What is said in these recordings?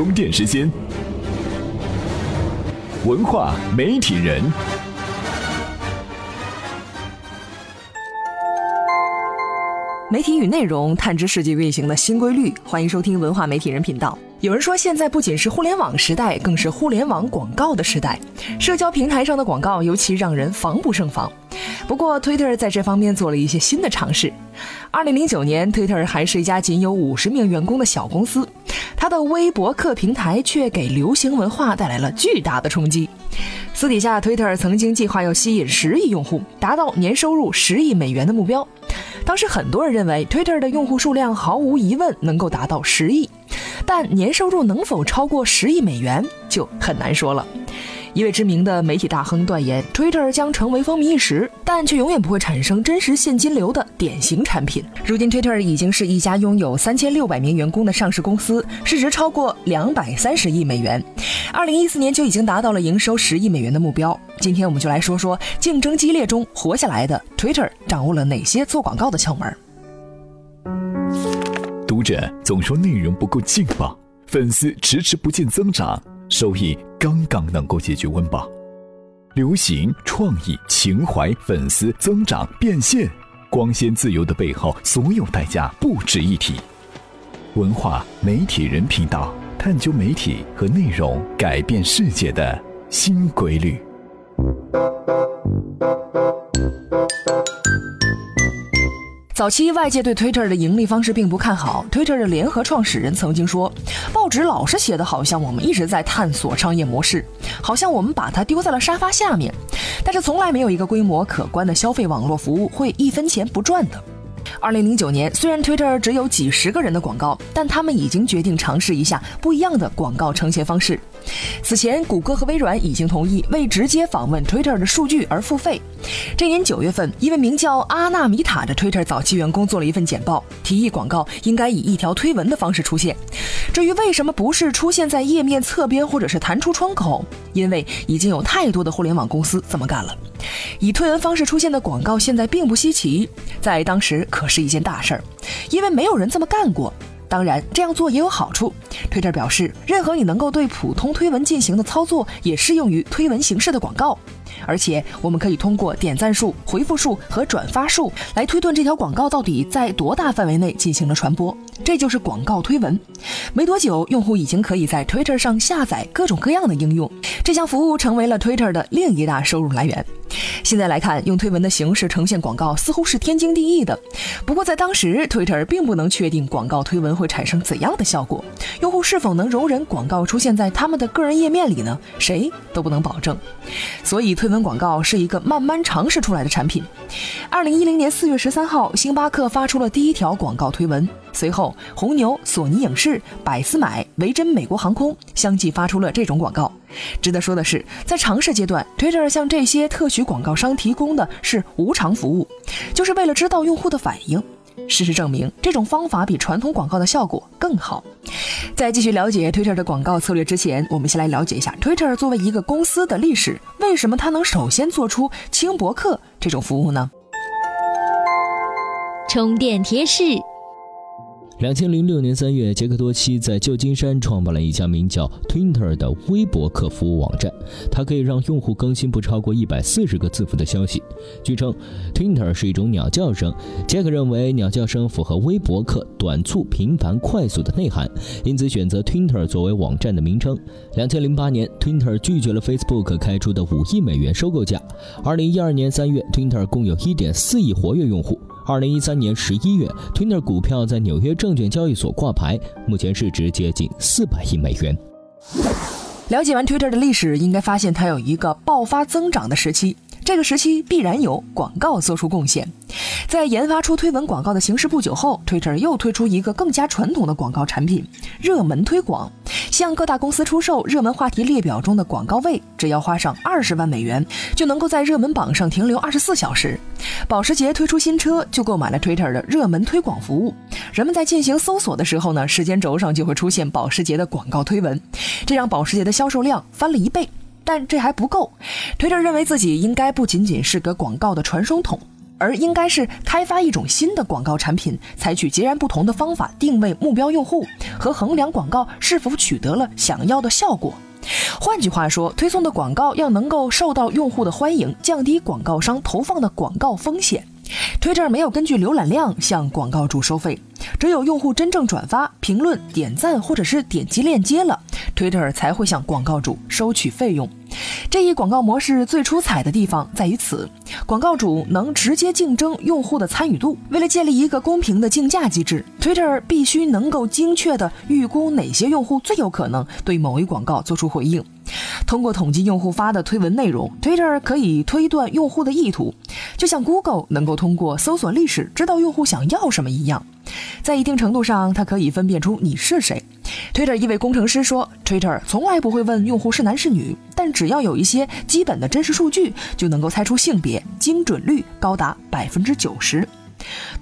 充电时间，文化媒体人。媒体与内容探知世界运行的新规律，欢迎收听文化媒体人频道。有人说，现在不仅是互联网时代，更是互联网广告的时代。社交平台上的广告尤其让人防不胜防。不过，Twitter 在这方面做了一些新的尝试。二零零九年，Twitter 还是一家仅有五十名员工的小公司，微博客平台却给流行文化带来了巨大的冲击。私底下，Twitter 曾经计划要吸引十亿用户，达到年收入十亿美元的目标。当时很多人认为，Twitter 的用户数量毫无疑问能够达到十亿，但年收入能否超过十亿美元就很难说了。一位知名的媒体大亨断言，Twitter 将成为风靡一时，但却永远不会产生真实现金流的典型产品。如今，Twitter 已经是一家拥有三千六百名员工的上市公司，市值超过两百三十亿美元。二零一四年就已经达到了营收十亿美元的目标。今天我们就来说说竞争激烈中活下来的 Twitter 掌握了哪些做广告的窍门。读者总说内容不够劲爆，粉丝迟迟不见增长。收益刚刚能够解决温饱，流行、创意、情怀、粉丝增长、变现，光鲜自由的背后，所有代价不值一提。文化媒体人频道，探究媒体和内容改变世界的新规律。早期外界对 Twitter 的盈利方式并不看好。Twitter 的联合创始人曾经说：“报纸老是写的好像我们一直在探索商业模式，好像我们把它丢在了沙发下面，但是从来没有一个规模可观的消费网络服务会一分钱不赚的。”二零零九年，虽然 Twitter 只有几十个人的广告，但他们已经决定尝试一下不一样的广告呈现方式。此前，谷歌和微软已经同意为直接访问 Twitter 的数据而付费。这年九月份，一位名叫阿纳米塔的 Twitter 早期员工做了一份简报，提议广告应该以一条推文的方式出现。至于为什么不是出现在页面侧边或者是弹出窗口，因为已经有太多的互联网公司这么干了。以推文方式出现的广告现在并不稀奇，在当时可是一件大事儿，因为没有人这么干过。当然，这样做也有好处。推特表示，任何你能够对普通推文进行的操作，也适用于推文形式的广告。而且，我们可以通过点赞数、回复数和转发数来推断这条广告到底在多大范围内进行了传播。这就是广告推文。没多久，用户已经可以在 Twitter 上下载各种各样的应用，这项服务成为了 Twitter 的另一大收入来源。现在来看，用推文的形式呈现广告似乎是天经地义的。不过在当时，Twitter 并不能确定广告推文会产生怎样的效果，用户是否能容忍广告出现在他们的个人页面里呢？谁都不能保证。所以，推文广告是一个慢慢尝试出来的产品。二零一零年四月十三号，星巴克发出了第一条广告推文。随后，红牛、索尼影视、百思买、维珍、美国航空相继发出了这种广告。值得说的是，在尝试阶段，Twitter 向这些特许广告商提供的是无偿服务，就是为了知道用户的反应。事实证明，这种方法比传统广告的效果更好。在继续了解 Twitter 的广告策略之前，我们先来了解一下 Twitter 作为一个公司的历史。为什么它能首先做出轻博客这种服务呢？充电贴士。两千零六年三月，杰克多西在旧金山创办了一家名叫 Twitter 的微博客服务网站，它可以让用户更新不超过一百四十个字符的消息。据称，Twitter 是一种鸟叫声。杰克认为鸟叫声符合微博客短促、频繁、快速的内涵，因此选择 Twitter 作为网站的名称。两千零八年，Twitter 拒绝了 Facebook 开出的五亿美元收购价。二零一二年三月，Twitter 共有一点四亿活跃用户。二零一三年十一月，Twitter 股票在纽约证券交易所挂牌，目前市值接近四百亿美元。了解完 Twitter 的历史，应该发现它有一个爆发增长的时期。这个时期必然有广告做出贡献。在研发出推文广告的形式不久后，Twitter 又推出一个更加传统的广告产品——热门推广，向各大公司出售热门话题列表中的广告位，只要花上二十万美元，就能够在热门榜上停留二十四小时。保时捷推出新车，就购买了 Twitter 的热门推广服务。人们在进行搜索的时候呢，时间轴上就会出现保时捷的广告推文，这让保时捷的销售量翻了一倍。但这还不够，Twitter 认为自己应该不仅仅是个广告的传声筒。而应该是开发一种新的广告产品，采取截然不同的方法定位目标用户和衡量广告是否取得了想要的效果。换句话说，推送的广告要能够受到用户的欢迎，降低广告商投放的广告风险。Twitter 没有根据浏览量向广告主收费，只有用户真正转发、评论、点赞或者是点击链接了，Twitter 才会向广告主收取费用。这一广告模式最出彩的地方在于此，广告主能直接竞争用户的参与度。为了建立一个公平的竞价机制，Twitter 必须能够精确地预估哪些用户最有可能对某一广告做出回应。通过统计用户发的推文内容，Twitter 可以推断用户的意图，就像 Google 能够通过搜索历史知道用户想要什么一样。在一定程度上，它可以分辨出你是谁。Twitter 一位工程师说：“Twitter 从来不会问用户是男是女，但只要有一些基本的真实数据，就能够猜出性别，精准率高达百分之九十。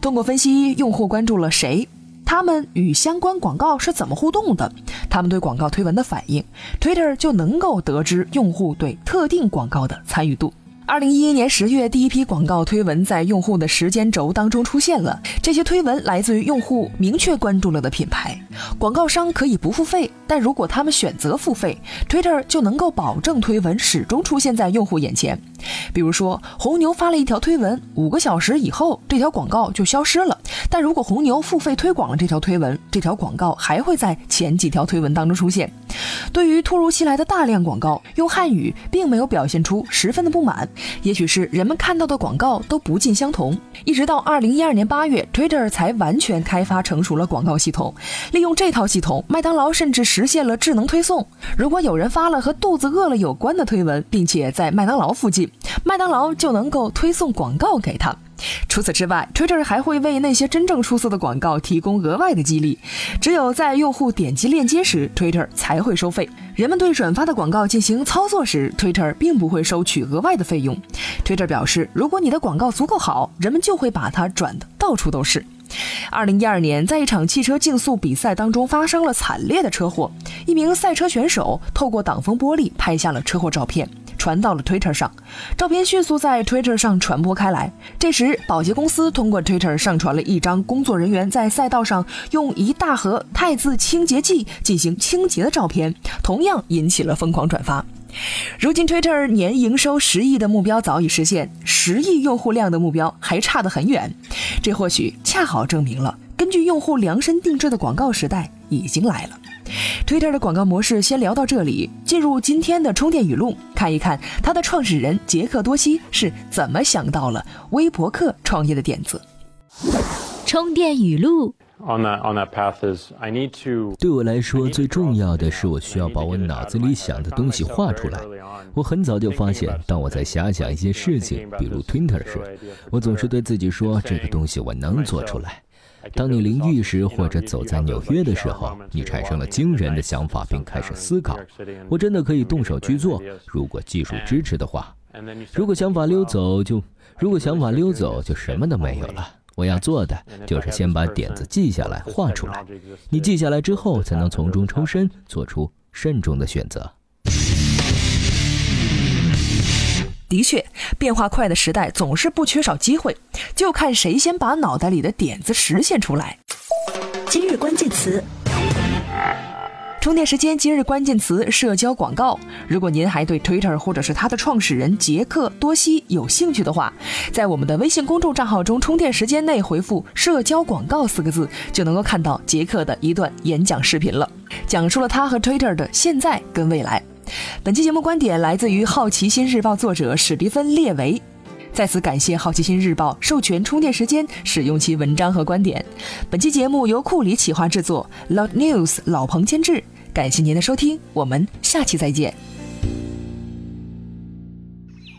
通过分析用户关注了谁。”他们与相关广告是怎么互动的？他们对广告推文的反应，Twitter 就能够得知用户对特定广告的参与度。二零一一年十月，第一批广告推文在用户的时间轴当中出现了。这些推文来自于用户明确关注了的品牌，广告商可以不付费，但如果他们选择付费，Twitter 就能够保证推文始终出现在用户眼前。比如说，红牛发了一条推文，五个小时以后，这条广告就消失了。但如果红牛付费推广了这条推文，这条广告还会在前几条推文当中出现。对于突如其来的大量广告，用汉语并没有表现出十分的不满。也许是人们看到的广告都不尽相同。一直到二零一二年八月，Twitter 才完全开发成熟了广告系统。利用用这套系统，麦当劳甚至实现了智能推送。如果有人发了和肚子饿了有关的推文，并且在麦当劳附近，麦当劳就能够推送广告给他。除此之外，Twitter 还会为那些真正出色的广告提供额外的激励。只有在用户点击链接时，Twitter 才会收费。人们对转发的广告进行操作时，Twitter 并不会收取额外的费用。Twitter 表示，如果你的广告足够好，人们就会把它转的到处都是。二零一二年，在一场汽车竞速比赛当中发生了惨烈的车祸，一名赛车选手透过挡风玻璃拍下了车祸照片。传到了 Twitter 上，照片迅速在 Twitter 上传播开来。这时，保洁公司通过 Twitter 上传了一张工作人员在赛道上用一大盒汰渍清洁剂进行清洁的照片，同样引起了疯狂转发。如今，Twitter 年营收十亿的目标早已实现，十亿用户量的目标还差得很远。这或许恰好证明了，根据用户量身定制的广告时代已经来了。Twitter 的广告模式先聊到这里，进入今天的充电语录，看一看它的创始人杰克多西是怎么想到了微博客创业的点子。充电语录。对我来说，最重要的是我需要把我脑子里想的东西画出来。我很早就发现，当我在遐想一些事情，比如 Twitter 时，我总是对自己说：“这个东西我能做出来。”当你淋浴时或者走在纽约的时候，你产生了惊人的想法，并开始思考：我真的可以动手去做，如果技术支持的话。如果想法溜走，就如果想法溜走，就什么都没有了。我要做的就是先把点子记下来，画出来。你记下来之后，才能从中抽身，做出慎重的选择。的确，变化快的时代总是不缺少机会，就看谁先把脑袋里的点子实现出来。今日关键词：充电时间。今日关键词：社交广告。如果您还对 Twitter 或者是它的创始人杰克多西有兴趣的话，在我们的微信公众账号中，充电时间内回复“社交广告”四个字，就能够看到杰克的一段演讲视频了，讲述了他和 Twitter 的现在跟未来。本期节目观点来自于《好奇心日报》作者史蒂芬·列维，在此感谢《好奇心日报》授权充电时间使用其文章和观点。本期节目由库里企划制作，Loud News 老彭监制。感谢您的收听，我们下期再见。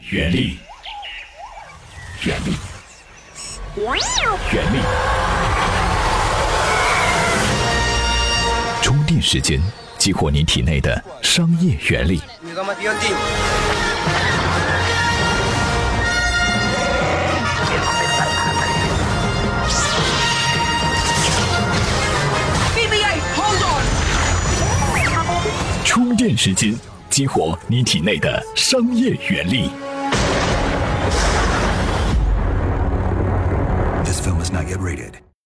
原力，原力，原力，充电时间。激活你体内的商业原力。时间，激活你体内的商业原力。